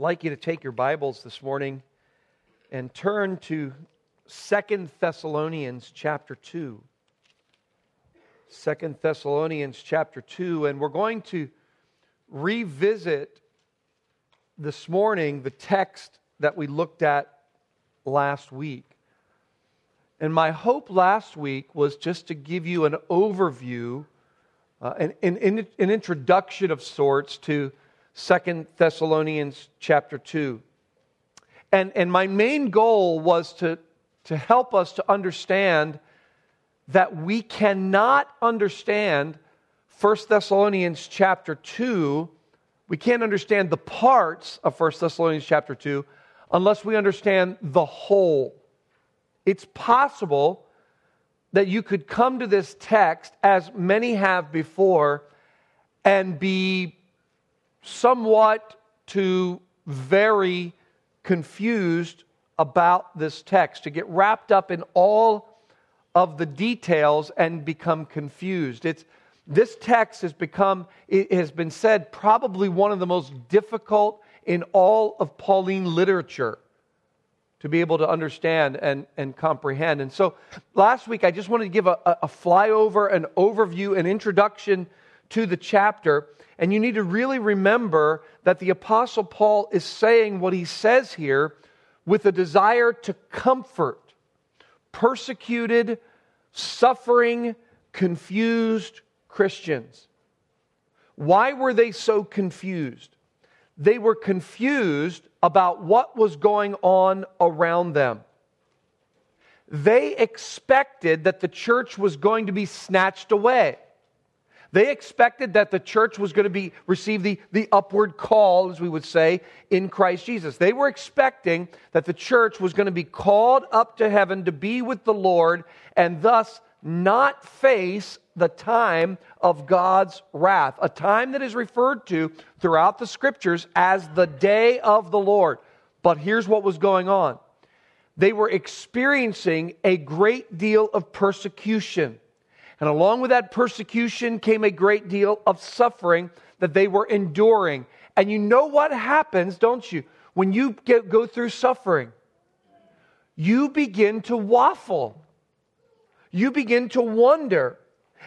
like you to take your Bibles this morning and turn to Second Thessalonians chapter 2. Second Thessalonians chapter 2, and we're going to revisit this morning the text that we looked at last week. And my hope last week was just to give you an overview, uh, an, an, an introduction of sorts to Second Thessalonians chapter 2. And, and my main goal was to, to help us to understand that we cannot understand 1 Thessalonians chapter 2. We can't understand the parts of 1 Thessalonians chapter 2 unless we understand the whole. It's possible that you could come to this text, as many have before, and be somewhat to very confused about this text, to get wrapped up in all of the details and become confused. It's, this text has become, it has been said, probably one of the most difficult in all of Pauline literature to be able to understand and, and comprehend. And so last week, I just wanted to give a, a flyover, an overview, an introduction to the chapter. And you need to really remember that the Apostle Paul is saying what he says here with a desire to comfort persecuted, suffering, confused Christians. Why were they so confused? They were confused about what was going on around them. They expected that the church was going to be snatched away. They expected that the church was going to be receive the, the upward call, as we would say, in Christ Jesus. They were expecting that the church was going to be called up to heaven to be with the Lord and thus not face the time of God's wrath, a time that is referred to throughout the scriptures as the day of the Lord. But here's what was going on they were experiencing a great deal of persecution. And along with that persecution came a great deal of suffering that they were enduring. And you know what happens, don't you, when you get, go through suffering? You begin to waffle. You begin to wonder.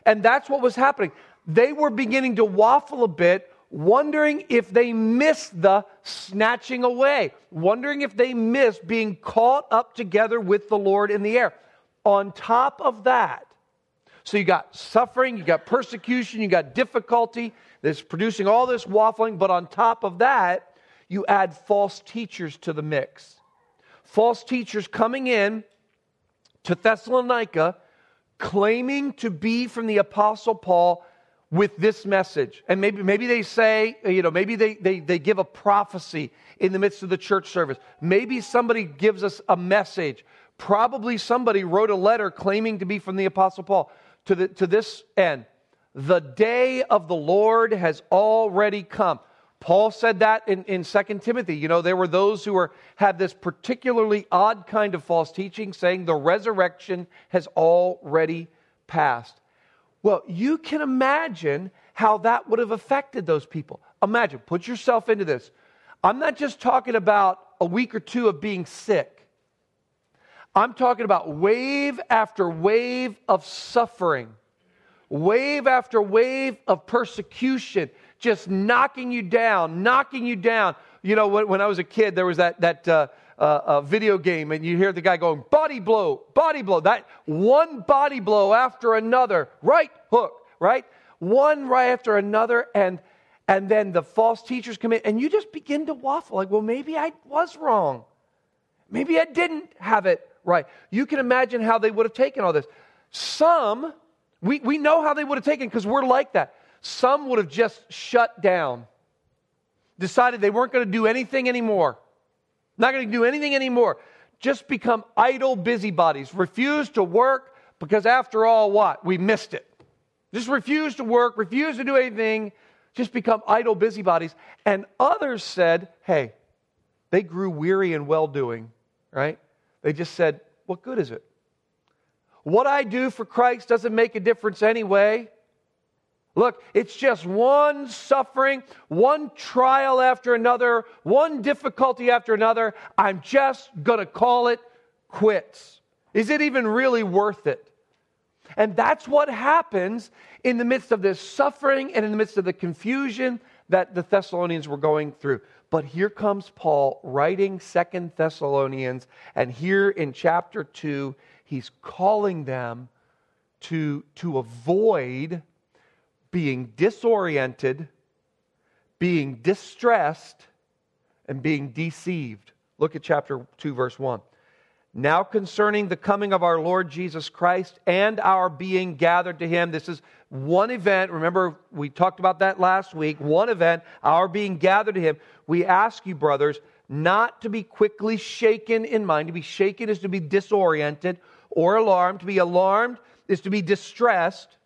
And that's what was happening. They were beginning to waffle a bit, wondering if they missed the snatching away, wondering if they missed being caught up together with the Lord in the air. On top of that, so you got suffering, you got persecution, you got difficulty that's producing all this waffling, but on top of that, you add false teachers to the mix. False teachers coming in to Thessalonica claiming to be from the Apostle Paul with this message. And maybe, maybe they say, you know, maybe they, they, they give a prophecy in the midst of the church service. Maybe somebody gives us a message. Probably somebody wrote a letter claiming to be from the Apostle Paul to, the, to this end. The day of the Lord has already come. Paul said that in, in 2 Timothy. You know, there were those who were, had this particularly odd kind of false teaching saying the resurrection has already passed. Well, you can imagine how that would have affected those people. Imagine, put yourself into this. I'm not just talking about a week or two of being sick. I'm talking about wave after wave of suffering, wave after wave of persecution, just knocking you down, knocking you down. You know, when, when I was a kid, there was that, that uh, uh, uh, video game, and you hear the guy going, body blow, body blow. That one body blow after another, right hook, right? One right after another, and and then the false teachers come in, and you just begin to waffle like, well, maybe I was wrong. Maybe I didn't have it right. You can imagine how they would have taken all this. Some, we, we know how they would have taken because we're like that. Some would have just shut down, decided they weren't going to do anything anymore, not going to do anything anymore, just become idle busybodies, refuse to work because, after all, what? We missed it. Just refuse to work, refuse to do anything, just become idle busybodies. And others said, hey, they grew weary in well doing, right? They just said, What good is it? What I do for Christ doesn't make a difference anyway. Look, it's just one suffering, one trial after another, one difficulty after another. I'm just going to call it quits. Is it even really worth it? And that's what happens in the midst of this suffering and in the midst of the confusion that the Thessalonians were going through. But here comes Paul writing Second Thessalonians, and here in chapter 2, he's calling them to, to avoid being disoriented, being distressed, and being deceived. Look at chapter 2, verse 1. Now, concerning the coming of our Lord Jesus Christ and our being gathered to him, this is one event. Remember, we talked about that last week. One event, our being gathered to him. We ask you, brothers, not to be quickly shaken in mind. To be shaken is to be disoriented or alarmed. To be alarmed is to be distressed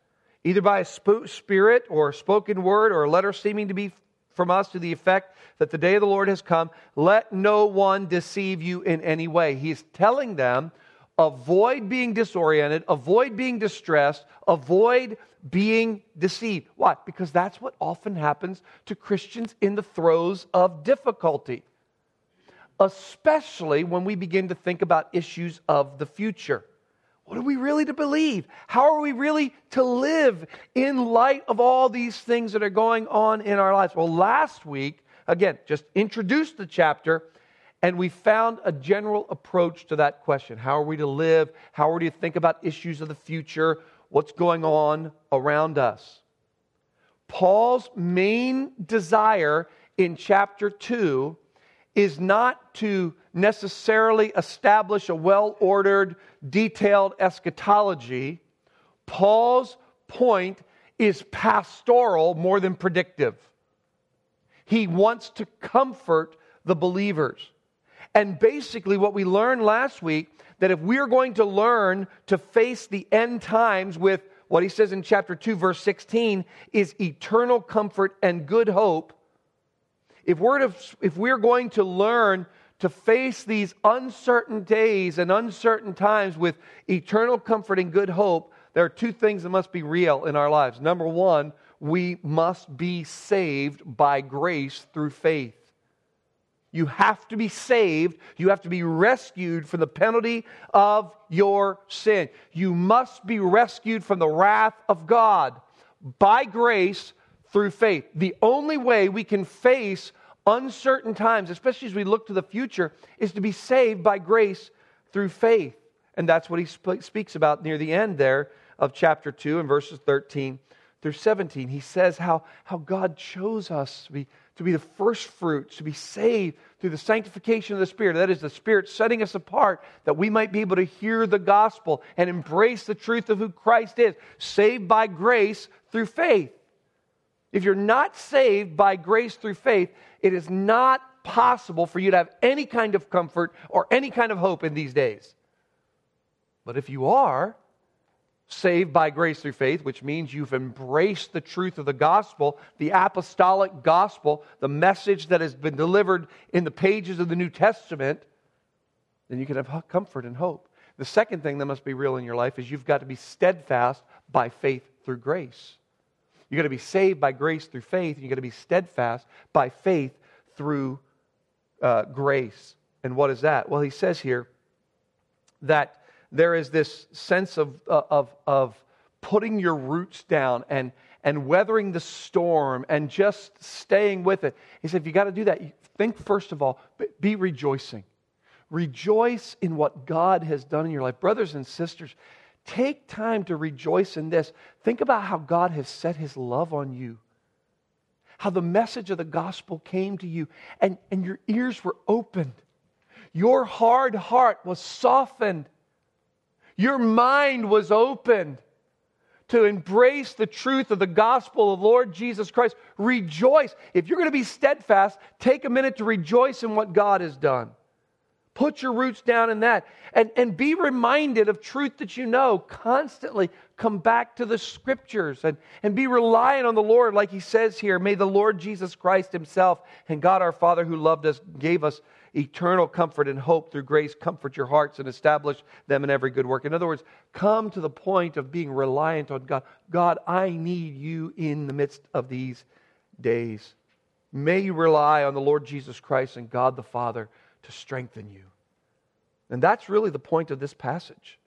either by a spirit or a spoken word or a letter seeming to be from us to the effect that the day of the Lord has come. Let no one deceive you in any way. He's telling them avoid being disoriented, avoid being distressed, avoid being deceived. Why? Because that's what often happens to Christians in the throes of difficulty, especially when we begin to think about issues of the future. What are we really to believe? How are we really to live in light of all these things that are going on in our lives? Well, last week, again, just introduced the chapter, and we found a general approach to that question. How are we to live? How are we to think about issues of the future? What's going on around us? Paul's main desire in chapter 2 is not to necessarily establish a well ordered, detailed eschatology. Paul's point is pastoral more than predictive. He wants to comfort the believers. And basically, what we learned last week that if we're going to learn to face the end times with what he says in chapter 2, verse 16, is eternal comfort and good hope, if we're, to, if we're going to learn to face these uncertain days and uncertain times with eternal comfort and good hope, there are two things that must be real in our lives. Number one, we must be saved by grace through faith. You have to be saved. You have to be rescued from the penalty of your sin. You must be rescued from the wrath of God by grace through faith. The only way we can face uncertain times, especially as we look to the future, is to be saved by grace through faith. And that's what he sp- speaks about near the end there of chapter 2 and verses 13 through 17. He says how, how God chose us to be, to be the first fruits, to be saved through the sanctification of the Spirit. That is, the Spirit setting us apart that we might be able to hear the gospel and embrace the truth of who Christ is, saved by grace through faith. If you're not saved by grace through faith, it is not possible for you to have any kind of comfort or any kind of hope in these days. But if you are saved by grace through faith, which means you've embraced the truth of the gospel, the apostolic gospel, the message that has been delivered in the pages of the New Testament, then you can have comfort and hope. The second thing that must be real in your life is you've got to be steadfast by faith through grace. You've got to be saved by grace through faith, and you've got to be steadfast by faith through uh, grace. And what is that? Well, he says here that there is this sense of, uh, of, of putting your roots down and, and weathering the storm and just staying with it. He said, if you got to do that, think first of all, be rejoicing. Rejoice in what God has done in your life. Brothers and sisters, Take time to rejoice in this. Think about how God has set his love on you, how the message of the gospel came to you, and, and your ears were opened. Your hard heart was softened. Your mind was opened to embrace the truth of the gospel of Lord Jesus Christ. Rejoice. If you're going to be steadfast, take a minute to rejoice in what God has done. Put your roots down in that. And, and be reminded of truth that you know. Constantly come back to the scriptures and, and be reliant on the Lord, like he says here. May the Lord Jesus Christ himself and God our Father who loved us, gave us eternal comfort and hope through grace, comfort your hearts and establish them in every good work. In other words, come to the point of being reliant on God. God, I need you in the midst of these days. May you rely on the Lord Jesus Christ and God the Father to strengthen you. And that's really the point of this passage.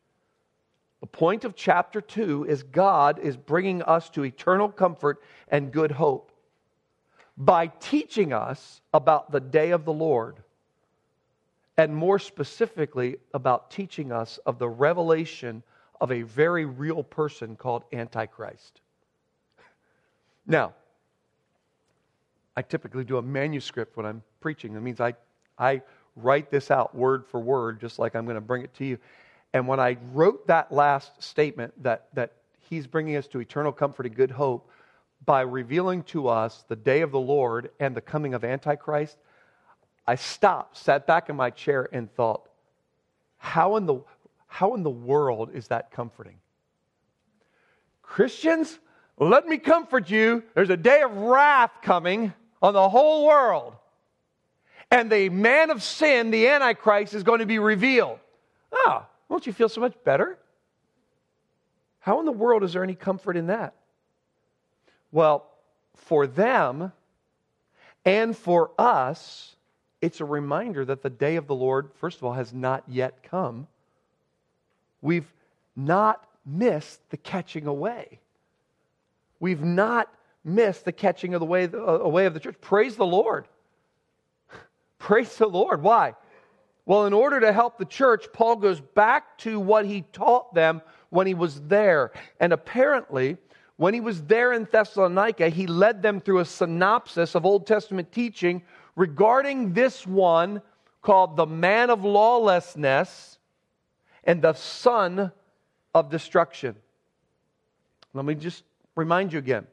The point of chapter 2 is God is bringing us to eternal comfort and good hope by teaching us about the day of the Lord, and more specifically, about teaching us of the revelation of a very real person called Antichrist. Now, I typically do a manuscript when I'm preaching. That means I, I write this out word for word, just like I'm going to bring it to you. And when I wrote that last statement that, that he's bringing us to eternal comfort and good hope by revealing to us the day of the Lord and the coming of Antichrist, I stopped, sat back in my chair, and thought, how in the, how in the world is that comforting? Christians, let me comfort you. There's a day of wrath coming on the whole world and the man of sin, the Antichrist, is going to be revealed. Ah, won't you feel so much better? How in the world is there any comfort in that? Well, for them and for us, it's a reminder that the day of the Lord, first of all, has not yet come. We've not missed the catching away. We've not missed the catching of the way, away of the church. Praise the Lord. Praise the Lord. Why? Well, in order to help the church, Paul goes back to what he taught them when he was there. And apparently, when he was there in Thessalonica, he led them through a synopsis of Old Testament teaching regarding this one called the man of lawlessness and the son of destruction. Let me just remind you again.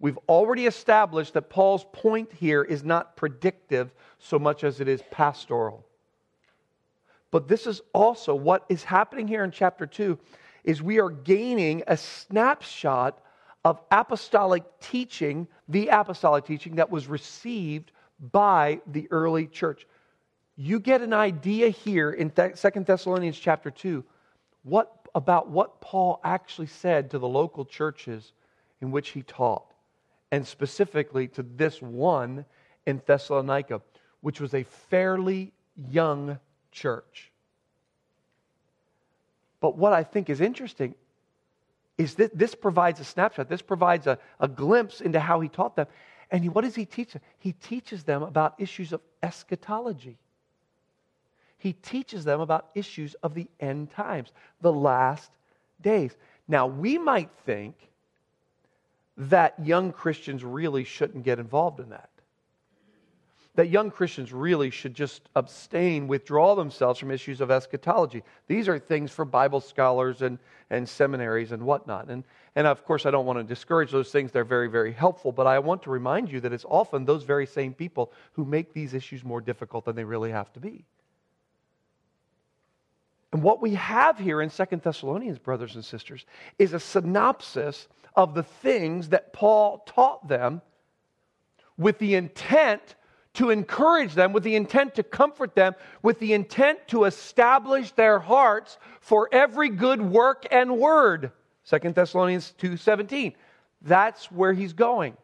We've already established that Paul's point here is not predictive so much as it is pastoral. But this is also what is happening here in chapter 2 is we are gaining a snapshot of apostolic teaching, the apostolic teaching that was received by the early church. You get an idea here in Second Thessalonians chapter 2 what about what Paul actually said to the local churches in which he taught and specifically to this one in Thessalonica, which was a fairly young church. But what I think is interesting is that this provides a snapshot, this provides a, a glimpse into how he taught them. And he, what does he teach them? He teaches them about issues of eschatology. He teaches them about issues of the end times, the last days. Now, we might think that young Christians really shouldn't get involved in that. That young Christians really should just abstain, withdraw themselves from issues of eschatology. These are things for Bible scholars and, and seminaries and whatnot. And, and of course, I don't want to discourage those things. They're very, very helpful. But I want to remind you that it's often those very same people who make these issues more difficult than they really have to be. And what we have here in Second Thessalonians, brothers and sisters, is a synopsis of the things that Paul taught them with the intent to encourage them, with the intent to comfort them, with the intent to establish their hearts for every good work and word. 2 Thessalonians 2:17. That's where he's going.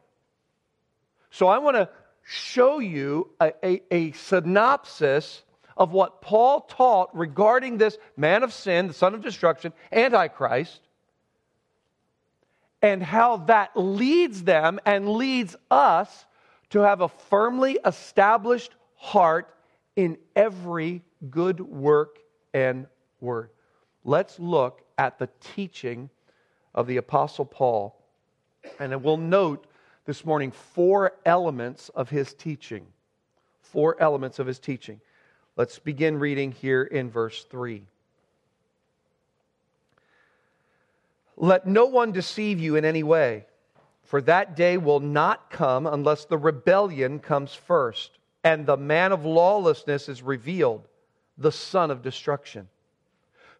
So I want to show you a, a, a synopsis of what Paul taught regarding this man of sin, the son of destruction, Antichrist, and how that leads them and leads us to have a firmly established heart in every good work and word. Let's look at the teaching of the Apostle Paul. And we'll note this morning four elements of his teaching. Four elements of his teaching. Let's begin reading here in verse 3. Let no one deceive you in any way, for that day will not come unless the rebellion comes first, and the man of lawlessness is revealed, the son of destruction,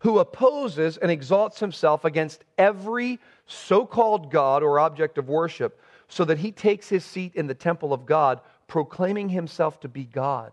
who opposes and exalts himself against every so called God or object of worship, so that he takes his seat in the temple of God, proclaiming himself to be God.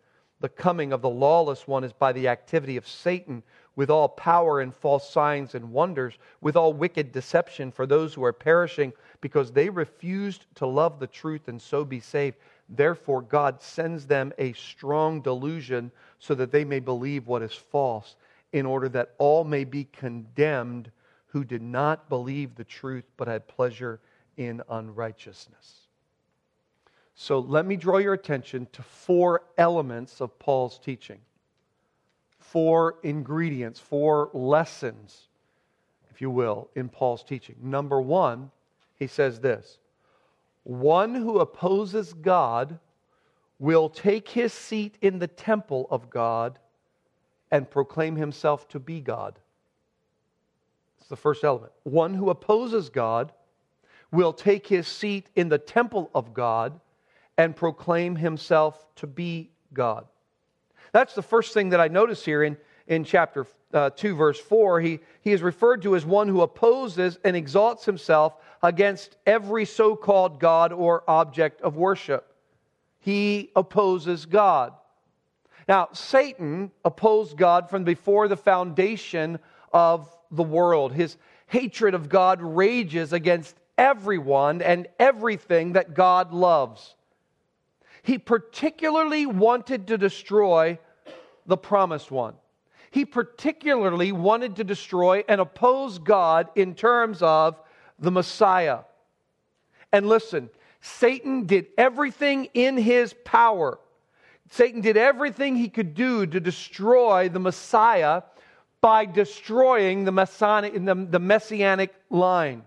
The coming of the lawless one is by the activity of Satan with all power and false signs and wonders, with all wicked deception for those who are perishing because they refused to love the truth and so be saved. Therefore, God sends them a strong delusion so that they may believe what is false, in order that all may be condemned who did not believe the truth but had pleasure in unrighteousness. So let me draw your attention to four elements of Paul's teaching, four ingredients, four lessons, if you will, in Paul's teaching. Number one, he says this One who opposes God will take his seat in the temple of God and proclaim himself to be God. It's the first element. One who opposes God will take his seat in the temple of God and proclaim himself to be God. That's the first thing that I notice here in, in chapter uh, 2, verse 4. He, he is referred to as one who opposes and exalts himself against every so called God or object of worship. He opposes God. Now, Satan opposed God from before the foundation of the world. His hatred of God rages against everyone and everything that God loves. He particularly wanted to destroy the promised one. He particularly wanted to destroy and oppose God in terms of the Messiah. And listen, Satan did everything in his power. Satan did everything he could do to destroy the Messiah by destroying the, messianic, the, the messianic line.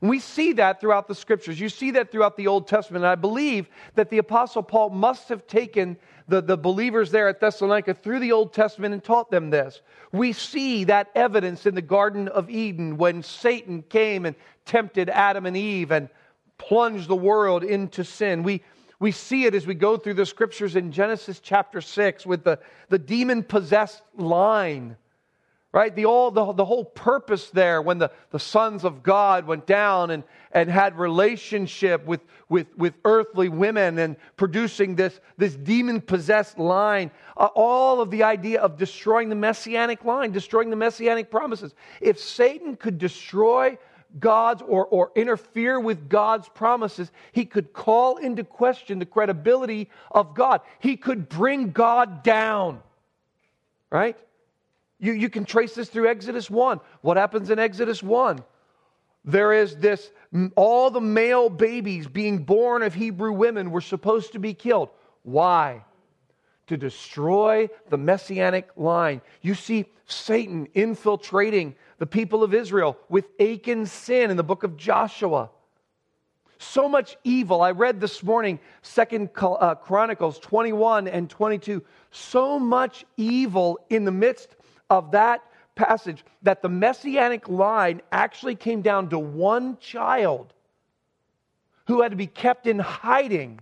And we see that throughout the scriptures. You see that throughout the Old Testament. And I believe that the Apostle Paul must have taken the, the believers there at Thessalonica through the Old Testament and taught them this. We see that evidence in the Garden of Eden when Satan came and tempted Adam and Eve and plunged the world into sin. We, we see it as we go through the scriptures in Genesis chapter 6 with the, the demon possessed line right? The, all, the, the whole purpose there when the, the sons of God went down and, and had relationship with, with, with earthly women and producing this, this demon possessed line, uh, all of the idea of destroying the messianic line, destroying the messianic promises. If Satan could destroy God's or, or interfere with God's promises, he could call into question the credibility of God. He could bring God down, right? You, you can trace this through Exodus 1. What happens in Exodus 1? There is this, all the male babies being born of Hebrew women were supposed to be killed. Why? To destroy the messianic line. You see Satan infiltrating the people of Israel with Achan's sin in the book of Joshua. So much evil. I read this morning, Second uh, Chronicles 21 and 22. So much evil in the midst of that passage that the messianic line actually came down to one child who had to be kept in hiding.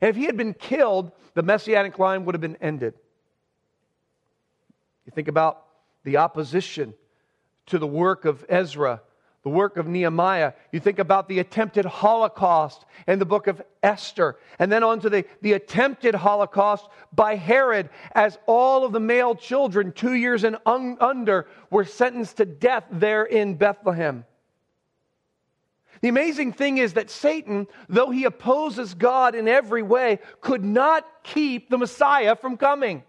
And if he had been killed, the messianic line would have been ended. You think about the opposition to the work of Ezra the work of Nehemiah. You think about the attempted Holocaust in the book of Esther, and then on to the, the attempted Holocaust by Herod as all of the male children, two years and un, under, were sentenced to death there in Bethlehem. The amazing thing is that Satan, though he opposes God in every way, could not keep the Messiah from coming.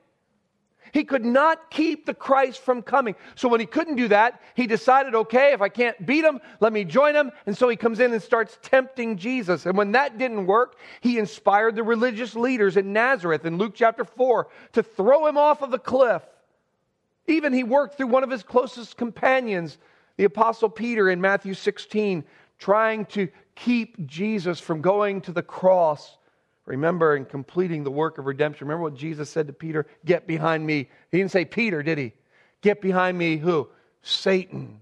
He could not keep the Christ from coming. So when he couldn't do that, he decided, okay, if I can't beat him, let me join him. And so he comes in and starts tempting Jesus. And when that didn't work, he inspired the religious leaders in Nazareth in Luke chapter 4 to throw him off of the cliff. Even he worked through one of his closest companions, the Apostle Peter, in Matthew 16, trying to keep Jesus from going to the cross. Remember, in completing the work of redemption, remember what Jesus said to Peter? Get behind me. He didn't say Peter, did he? Get behind me, who? Satan.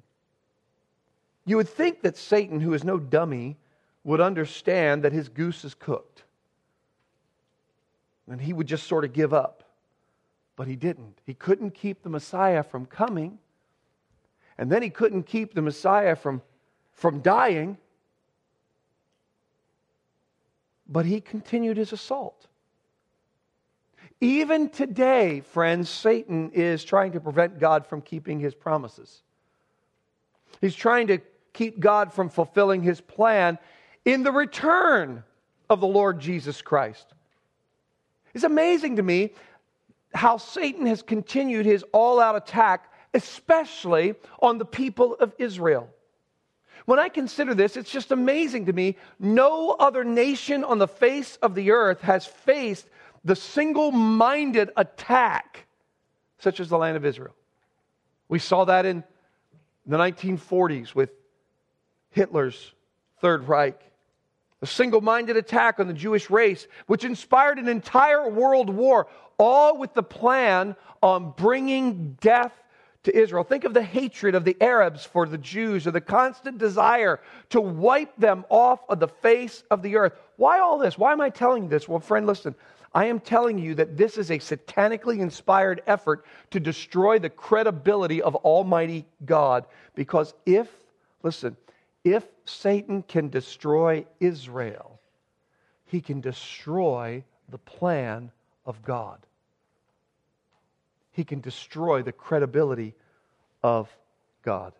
You would think that Satan, who is no dummy, would understand that his goose is cooked. And he would just sort of give up. But he didn't. He couldn't keep the Messiah from coming. And then he couldn't keep the Messiah from, from dying. But he continued his assault. Even today, friends, Satan is trying to prevent God from keeping his promises. He's trying to keep God from fulfilling his plan in the return of the Lord Jesus Christ. It's amazing to me how Satan has continued his all out attack, especially on the people of Israel. When I consider this, it's just amazing to me. No other nation on the face of the earth has faced the single minded attack such as the land of Israel. We saw that in the 1940s with Hitler's Third Reich. A single minded attack on the Jewish race, which inspired an entire world war, all with the plan on bringing death to Israel. Think of the hatred of the Arabs for the Jews or the constant desire to wipe them off of the face of the earth. Why all this? Why am I telling you this? Well, friend, listen. I am telling you that this is a satanically inspired effort to destroy the credibility of Almighty God. Because if, listen, if Satan can destroy Israel, he can destroy the plan of God. He can destroy the credibility of God.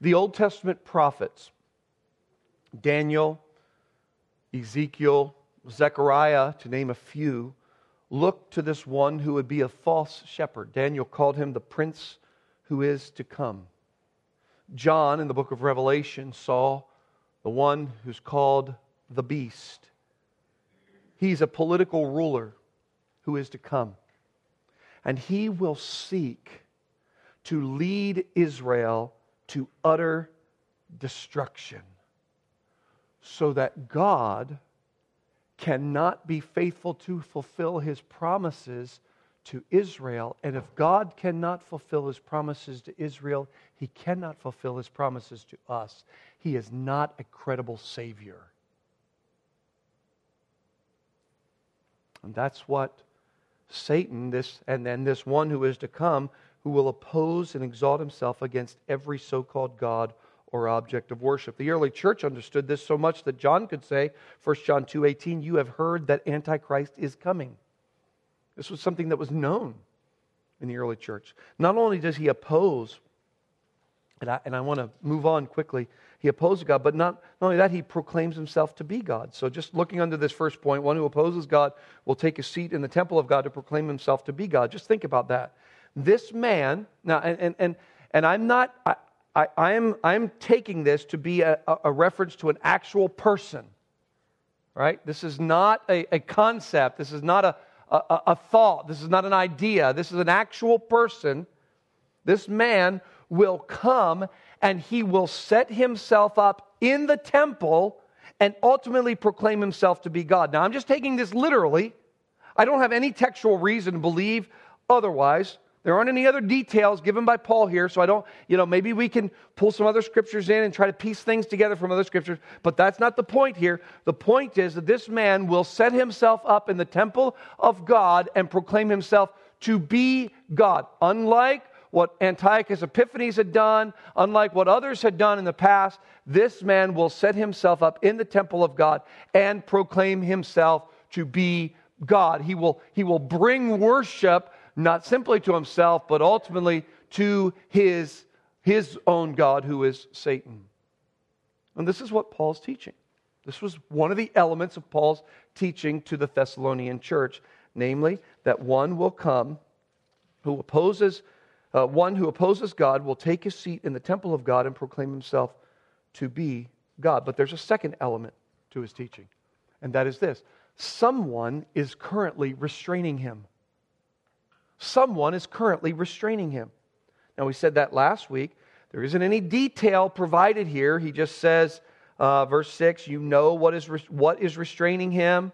The Old Testament prophets, Daniel, Ezekiel, Zechariah, to name a few, looked to this one who would be a false shepherd. Daniel called him the prince who is to come. John, in the book of Revelation, saw the one who's called the beast. He's a political ruler who is to come. And he will seek to lead Israel to utter destruction so that God cannot be faithful to fulfill his promises to Israel. And if God cannot fulfill his promises to Israel, he cannot fulfill his promises to us. He is not a credible Savior. And that's what Satan, this, and then this one who is to come, who will oppose and exalt himself against every so called God or object of worship. The early church understood this so much that John could say, 1 John 2:18, "You have heard that Antichrist is coming." This was something that was known in the early church. Not only does he oppose, and I, and I want to move on quickly, he opposes God, but not, not only that, he proclaims himself to be God. So just looking under this first point, one who opposes God will take a seat in the temple of God to proclaim himself to be God. Just think about that. This man, now, and, and, and, and I'm not, I, I, I am I'm taking this to be a, a reference to an actual person, right? This is not a, a concept. This is not a, a, a thought. This is not an idea. This is an actual person. This man will come and he will set himself up in the temple and ultimately proclaim himself to be God. Now, I'm just taking this literally. I don't have any textual reason to believe otherwise. There aren't any other details given by Paul here, so I don't, you know, maybe we can pull some other scriptures in and try to piece things together from other scriptures, but that's not the point here. The point is that this man will set himself up in the temple of God and proclaim himself to be God. Unlike what Antiochus Epiphanes had done, unlike what others had done in the past, this man will set himself up in the temple of God and proclaim himself to be God. He will, he will bring worship not simply to himself, but ultimately to his, his own God, who is Satan. And this is what Paul's teaching. This was one of the elements of Paul's teaching to the Thessalonian church, namely that one will come who opposes, uh, one who opposes God will take his seat in the temple of God and proclaim himself to be God. But there's a second element to his teaching, and that is this someone is currently restraining him. Someone is currently restraining him. Now, we said that last week. There isn't any detail provided here. He just says, uh, verse 6, you know what is, what is restraining him.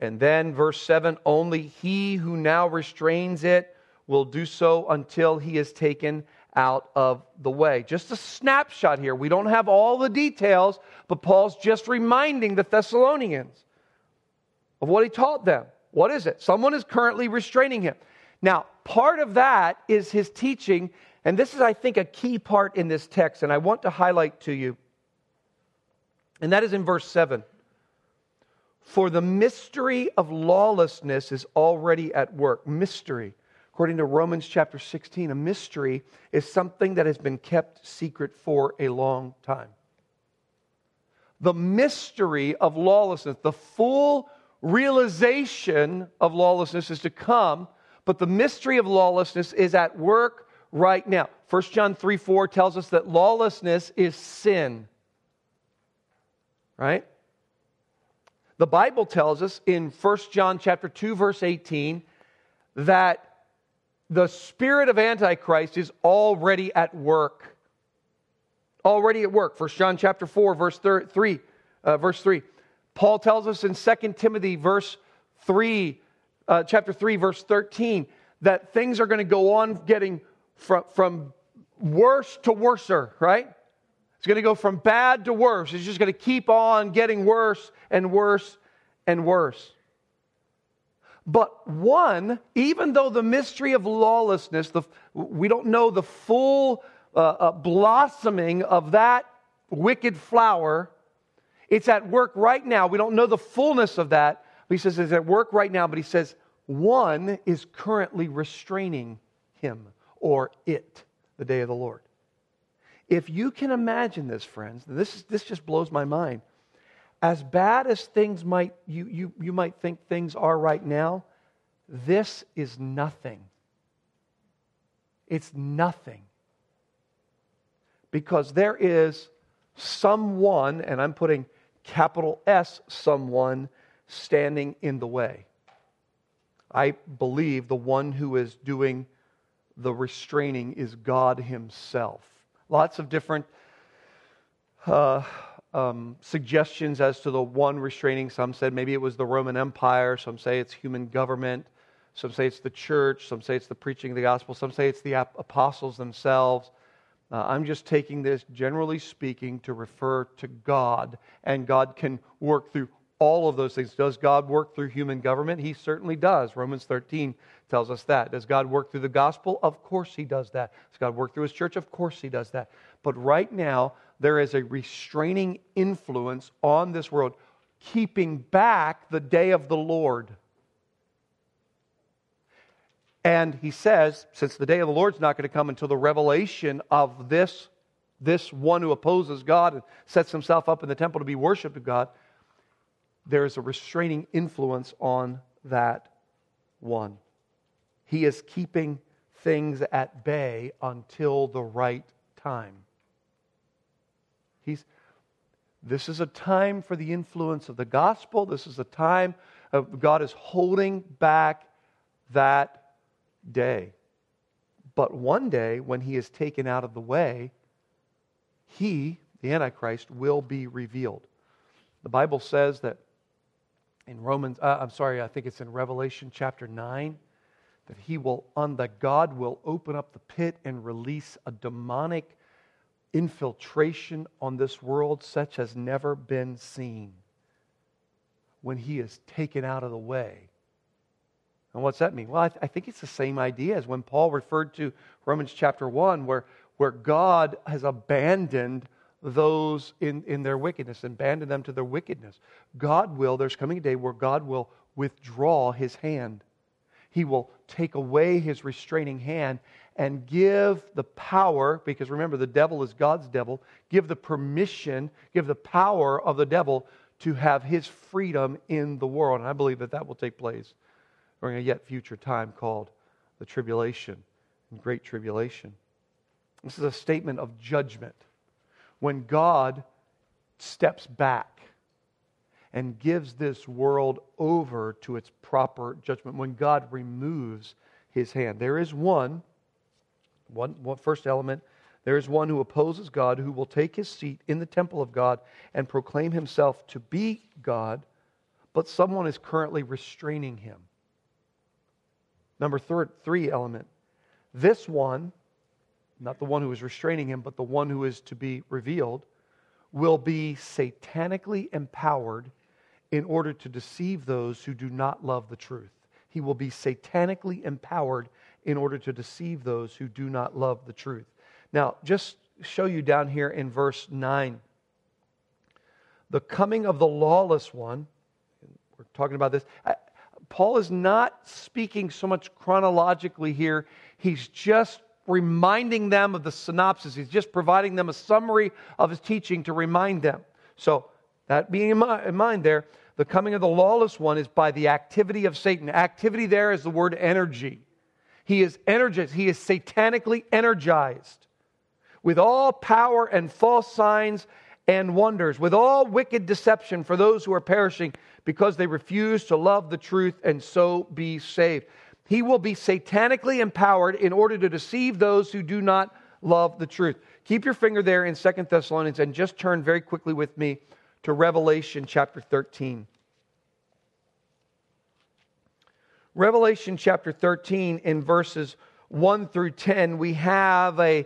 And then verse 7, only he who now restrains it will do so until he is taken out of the way. Just a snapshot here. We don't have all the details, but Paul's just reminding the Thessalonians of what he taught them. What is it? Someone is currently restraining him. Now, part of that is his teaching, and this is, I think, a key part in this text, and I want to highlight to you, and that is in verse 7. For the mystery of lawlessness is already at work. Mystery. According to Romans chapter 16, a mystery is something that has been kept secret for a long time. The mystery of lawlessness, the full realization of lawlessness is to come, but the mystery of lawlessness is at work right now. 1 John 3 4 tells us that lawlessness is sin. Right? The Bible tells us in 1 John chapter 2 verse 18 that the spirit of antichrist is already at work. Already at work. First John chapter 4 verse 3 uh, verse 3. Paul tells us in 2 Timothy verse 3 uh, chapter 3 verse 13 that things are going to go on getting from, from worse to worser, right? It's going to go from bad to worse. It's just going to keep on getting worse and worse and worse. But one, even though the mystery of lawlessness, the, we don't know the full uh, uh, blossoming of that wicked flower, it's at work right now. We don't know the fullness of that. He says it's at work right now, but he says one is currently restraining him or it the day of the Lord. If you can imagine this, friends, this, this just blows my mind. As bad as things might, you, you, you might think things are right now, this is nothing. It's nothing. Because there is someone, and I'm putting capital S, someone standing in the way. I believe the one who is doing the restraining is God Himself. Lots of different uh, um, suggestions as to the one restraining. Some said maybe it was the Roman Empire. Some say it's human government. Some say it's the church. Some say it's the preaching of the gospel. Some say it's the apostles themselves. Uh, I'm just taking this, generally speaking, to refer to God, and God can work through all of those things. Does God work through human government? He certainly does. Romans 13 tells us that. Does God work through the gospel? Of course He does that. Does God work through His church? Of course He does that. But right now, there is a restraining influence on this world, keeping back the day of the Lord. And he says, since the day of the Lord's not going to come until the revelation of this, this one who opposes God and sets himself up in the temple to be worshiped of God, there is a restraining influence on that one. He is keeping things at bay until the right time. He's, this is a time for the influence of the gospel. This is a time of God is holding back that day. But one day, when he is taken out of the way, he, the Antichrist, will be revealed. The Bible says that in Romans, uh, I'm sorry, I think it's in Revelation chapter 9, that he will, on that God will open up the pit and release a demonic infiltration on this world such as never been seen when he is taken out of the way and what's that mean? Well, I, th- I, think it's the same idea as when Paul referred to Romans chapter 1, where, where God has abandoned those in, in their wickedness, abandoned them to their wickedness. God will, there's coming a day where God will withdraw his hand. He will take away his restraining hand and give the power, because remember, the devil is God's devil, give the permission, give the power of the devil to have his freedom in the world. And I believe that that will take place during a yet future time called the tribulation and great tribulation. This is a statement of judgment. When God steps back and gives this world over to its proper judgment, when God removes his hand. There is one, one, one first element, there is one who opposes God, who will take his seat in the temple of God and proclaim himself to be God, but someone is currently restraining him. Number third, three element. This one, not the one who is restraining him, but the one who is to be revealed, will be satanically empowered in order to deceive those who do not love the truth. He will be satanically empowered in order to deceive those who do not love the truth. Now, just show you down here in verse 9. The coming of the lawless one, we're talking about this. Paul is not speaking so much chronologically here. He's just reminding them of the synopsis. He's just providing them a summary of his teaching to remind them. So, that being in mind there, the coming of the lawless one is by the activity of Satan. Activity there is the word energy. He is energized, he is satanically energized with all power and false signs and wonders, with all wicked deception for those who are perishing because they refuse to love the truth and so be saved. He will be satanically empowered in order to deceive those who do not love the truth. Keep your finger there in Second Thessalonians and just turn very quickly with me to Revelation chapter 13. Revelation chapter 13, in verses 1 through 10, we have a,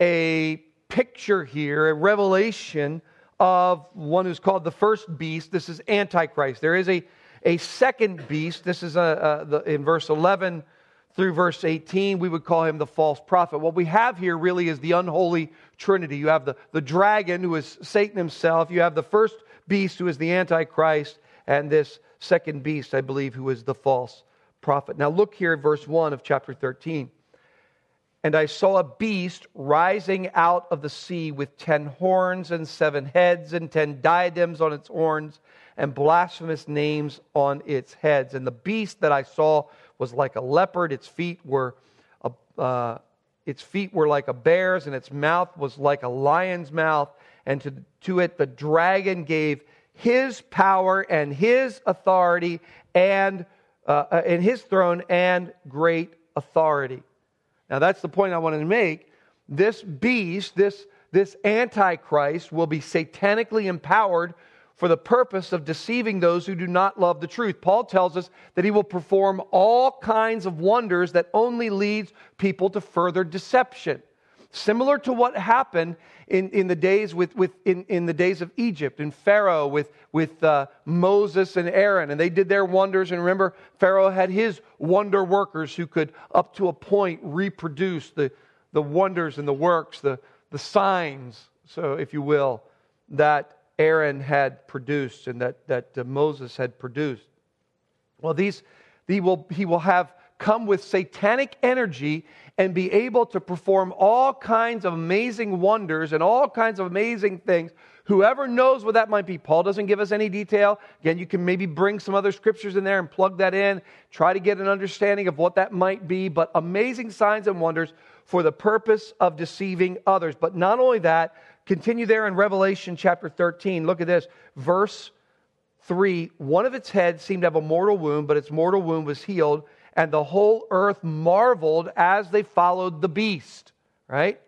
a picture here, a revelation of one who's called the first beast. This is Antichrist. There is a a second beast. This is a, uh, a, uh, the, in verse 11 through verse 18. We would call him the false prophet. What we have here really is the unholy trinity. You have the, the dragon, who is Satan himself. You have the first beast, who is the Antichrist, and this second beast, I believe, who is the false prophet. Now, look here verse 1 of chapter 13. And I saw a beast rising out of the sea with ten horns and seven heads and ten diadems on its horns and blasphemous names on its heads. And the beast that I saw was like a leopard. Its feet were a, uh, its feet were like a bear's, and its mouth was like a lion's mouth. And to, to it the dragon gave his power and his authority and uh, uh, his throne and great authority. Now that's the point I wanted to make. This beast, this this antichrist, will be satanically empowered for the purpose of deceiving those who do not love the truth. Paul tells us that he will perform all kinds of wonders that only leads people to further deception. Similar to what happened in, in the days with, with in, in the days of Egypt and Pharaoh with, with uh, Moses and Aaron, and they did their wonders. And remember, Pharaoh had his wonder workers who could, up to a point, reproduce the, the wonders and the works, the, the signs, so if you will, that Aaron had produced and that, that uh, Moses had produced. Well, these, he, will, he will have come with satanic energy and be able to perform all kinds of amazing wonders and all kinds of amazing things. Whoever knows what that might be, Paul doesn't give us any detail. Again, you can maybe bring some other scriptures in there and plug that in, try to get an understanding of what that might be, but amazing signs and wonders for the purpose of deceiving others. But not only that, Continue there in Revelation chapter 13. Look at this. Verse 3 One of its heads seemed to have a mortal wound, but its mortal wound was healed, and the whole earth marveled as they followed the beast. Right?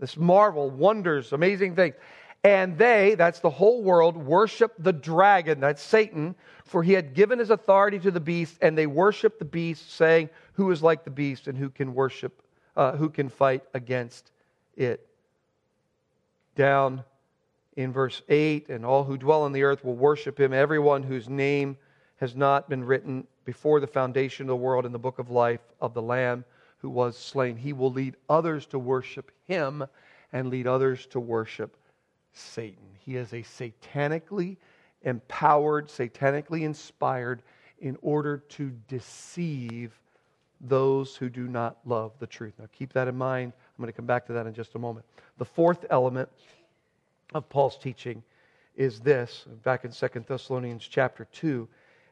This marvel, wonders, amazing things. And they, that's the whole world, worshiped the dragon, that's Satan, for he had given his authority to the beast, and they worshiped the beast, saying, Who is like the beast, and who can worship, uh, who can fight against it? down in verse 8 and all who dwell on the earth will worship him, everyone whose name has not been written before the foundation of the world in the book of life of the Lamb who was slain. He will lead others to worship him and lead others to worship Satan. He is a satanically empowered, satanically inspired in order to deceive those who do not love the truth. Now keep that in mind. I'm going to come back to that in just a moment. The fourth element of Paul's teaching is this, back in Second Thessalonians chapter 2,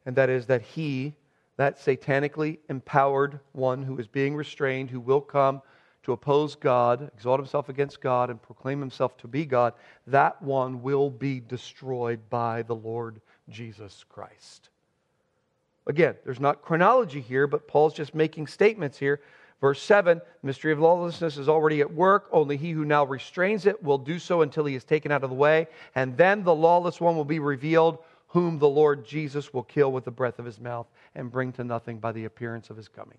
and that is that he, that satanically empowered one who is being restrained, who will come to oppose God, exalt himself against God, and proclaim himself to be God, that one will be destroyed by the Lord Jesus Christ. Again, there's not chronology here, but Paul's just making statements here. Verse 7 the mystery of lawlessness is already at work. Only he who now restrains it will do so until he is taken out of the way. And then the lawless one will be revealed, whom the Lord Jesus will kill with the breath of his mouth and bring to nothing by the appearance of his coming.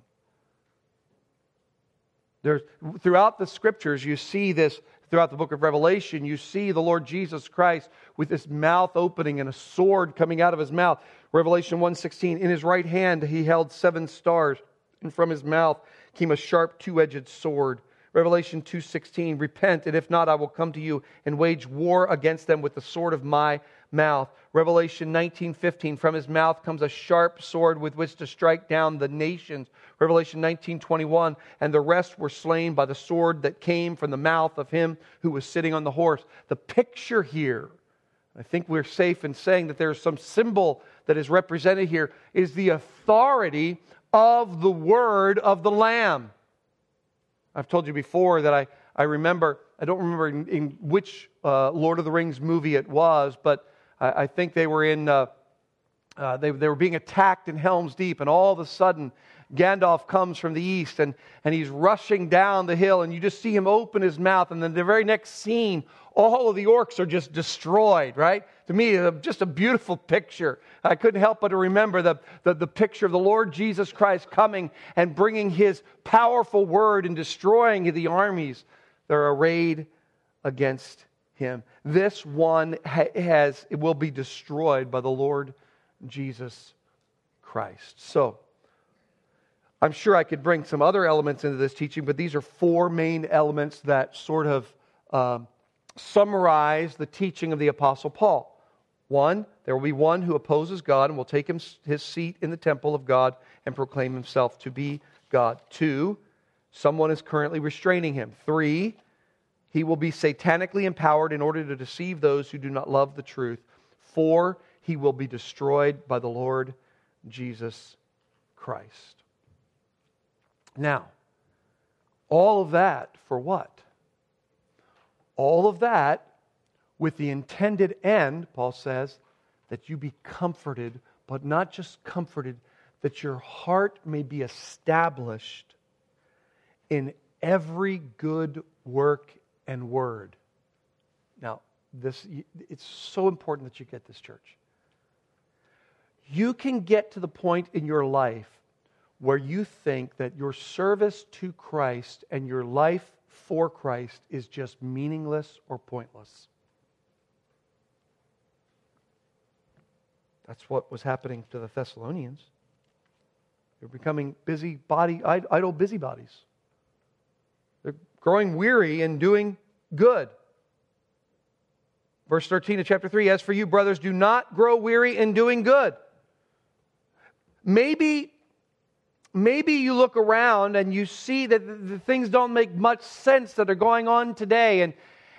There's, throughout the scriptures, you see this, throughout the book of Revelation, you see the Lord Jesus Christ with his mouth opening and a sword coming out of his mouth. Revelation 1:16, in his right hand he held seven stars, and from his mouth came a sharp two-edged sword. Revelation 2:16 Repent and if not I will come to you and wage war against them with the sword of my mouth. Revelation 19:15 From his mouth comes a sharp sword with which to strike down the nations. Revelation 19:21 And the rest were slain by the sword that came from the mouth of him who was sitting on the horse. The picture here I think we're safe in saying that there's some symbol that is represented here is the authority of the word of the Lamb. I've told you before that I, I remember, I don't remember in, in which uh, Lord of the Rings movie it was, but I, I think they were in, uh, uh, they, they were being attacked in Helm's Deep, and all of a sudden, Gandalf comes from the east and, and he's rushing down the hill, and you just see him open his mouth, and then the very next scene, all of the orcs are just destroyed, right? To me, just a beautiful picture. I couldn't help but to remember the, the, the, picture of the Lord Jesus Christ coming and bringing his powerful word and destroying the armies that are arrayed against him. This one has, will be destroyed by the Lord Jesus Christ. So, I'm sure I could bring some other elements into this teaching, but these are four main elements that sort of um, summarize the teaching of the Apostle Paul. One, there will be one who opposes God and will take him, his seat in the temple of God and proclaim himself to be God. Two, someone is currently restraining him. Three, he will be satanically empowered in order to deceive those who do not love the truth. for he will be destroyed by the Lord Jesus Christ. Now, all of that for what? All of that with the intended end, Paul says, that you be comforted, but not just comforted, that your heart may be established in every good work and word. Now, this it's so important that you get this church. You can get to the point in your life where you think that your service to Christ and your life for Christ is just meaningless or pointless. That's what was happening to the Thessalonians. They're becoming busy body, idle busybodies. Growing weary in doing good. Verse 13 of chapter 3 As for you, brothers, do not grow weary in doing good. Maybe maybe you look around and you see that the things don't make much sense that are going on today, and,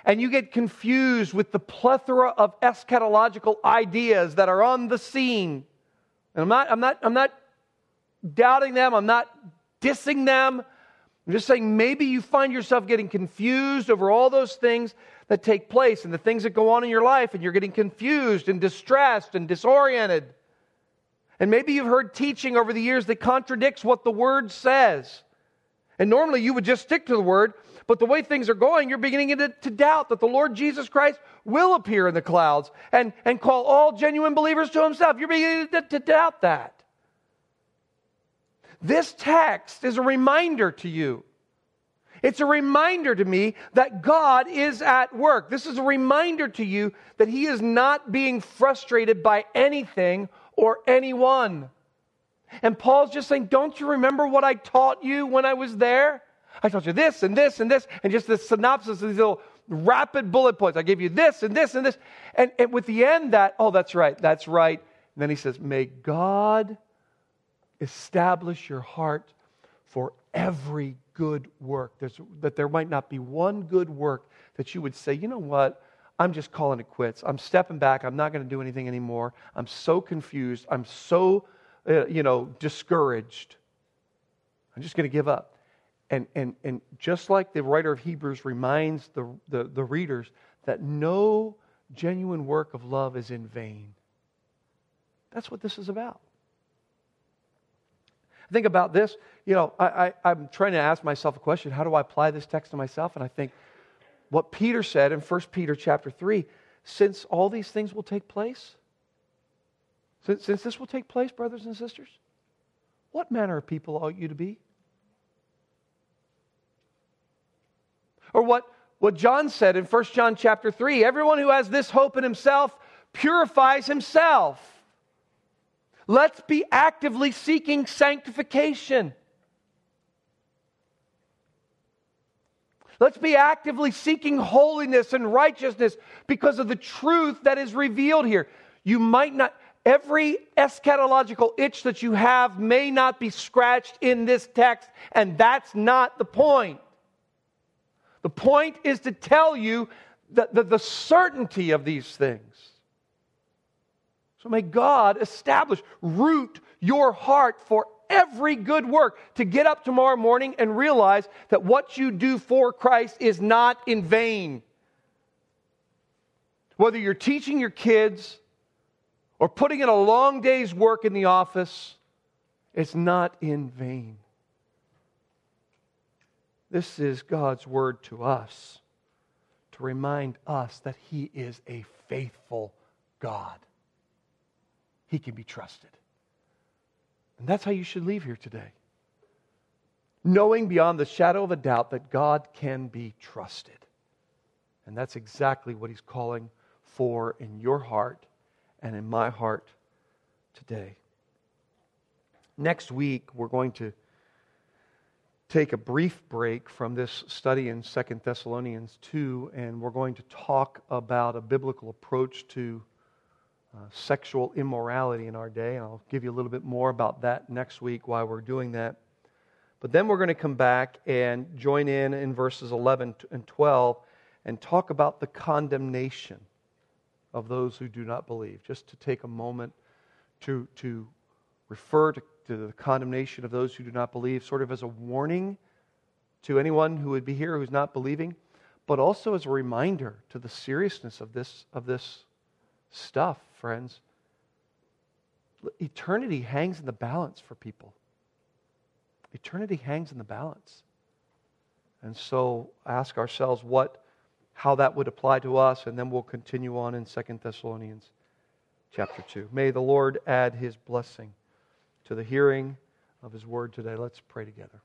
and you get confused with the plethora of eschatological ideas that are on the scene. And I'm not, I'm not, I'm not doubting them, I'm not dissing them. I'm just saying maybe you find yourself getting confused over all those things that take place and the things that go on in your life, and you're getting confused and distressed and disoriented. And maybe you've heard teaching over the years that contradicts what the Word says. And normally you would just stick to the Word, but the way things are going, you're beginning to, to doubt that the Lord Jesus Christ will appear in the clouds and, and call all genuine believers to Himself. You're beginning to, to doubt that. This text is a reminder to you. It's a reminder to me that God is at work. This is a reminder to you that He is not being frustrated by anything or anyone. And Paul's just saying, Don't you remember what I taught you when I was there? I taught you this and this and this, and just the synopsis of these little rapid bullet points. I gave you this and this and this. And, and with the end, that, oh, that's right, that's right. And then he says, May God establish your heart for every good work. There's, that there might not be one good work that you would say, you know what? I'm just calling it quits. I'm stepping back. I'm not going to do anything anymore. I'm so confused. I'm so, uh, you know, discouraged. I'm just going to give up. And, and, and just like the writer of Hebrews reminds the, the, the readers that no genuine work of love is in vain. That's what this is about. Think about this. You know, I, I, I'm trying to ask myself a question how do I apply this text to myself? And I think what Peter said in 1 Peter chapter 3 since all these things will take place, since, since this will take place, brothers and sisters, what manner of people ought you to be? Or what, what John said in 1 John chapter 3 everyone who has this hope in himself purifies himself. Let's be actively seeking sanctification. Let's be actively seeking holiness and righteousness because of the truth that is revealed here. You might not, every eschatological itch that you have may not be scratched in this text, and that's not the point. The point is to tell you the, the, the certainty of these things. So may God establish, root your heart for every good work to get up tomorrow morning and realize that what you do for Christ is not in vain. Whether you're teaching your kids or putting in a long day's work in the office, it's not in vain. This is God's word to us to remind us that He is a faithful God. He can be trusted. And that's how you should leave here today. Knowing beyond the shadow of a doubt that God can be trusted. And that's exactly what He's calling for in your heart and in my heart today. Next week, we're going to take a brief break from this study in Second Thessalonians 2, and we're going to talk about a biblical approach to uh, sexual immorality in our day. And I'll give you a little bit more about that next week while we're doing that. But then we're going to come back and join in in verses 11 and 12 and talk about the condemnation of those who do not believe. Just to take a moment to, to refer to, to the condemnation of those who do not believe, sort of as a warning to anyone who would be here who's not believing, but also as a reminder to the seriousness of this, of this stuff friends. Eternity hangs in the balance for people. Eternity hangs in the balance. And so ask ourselves what how that would apply to us, and then we'll continue on in Second Thessalonians chapter 2. May the Lord add his blessing to the hearing of his word today. Let's pray together.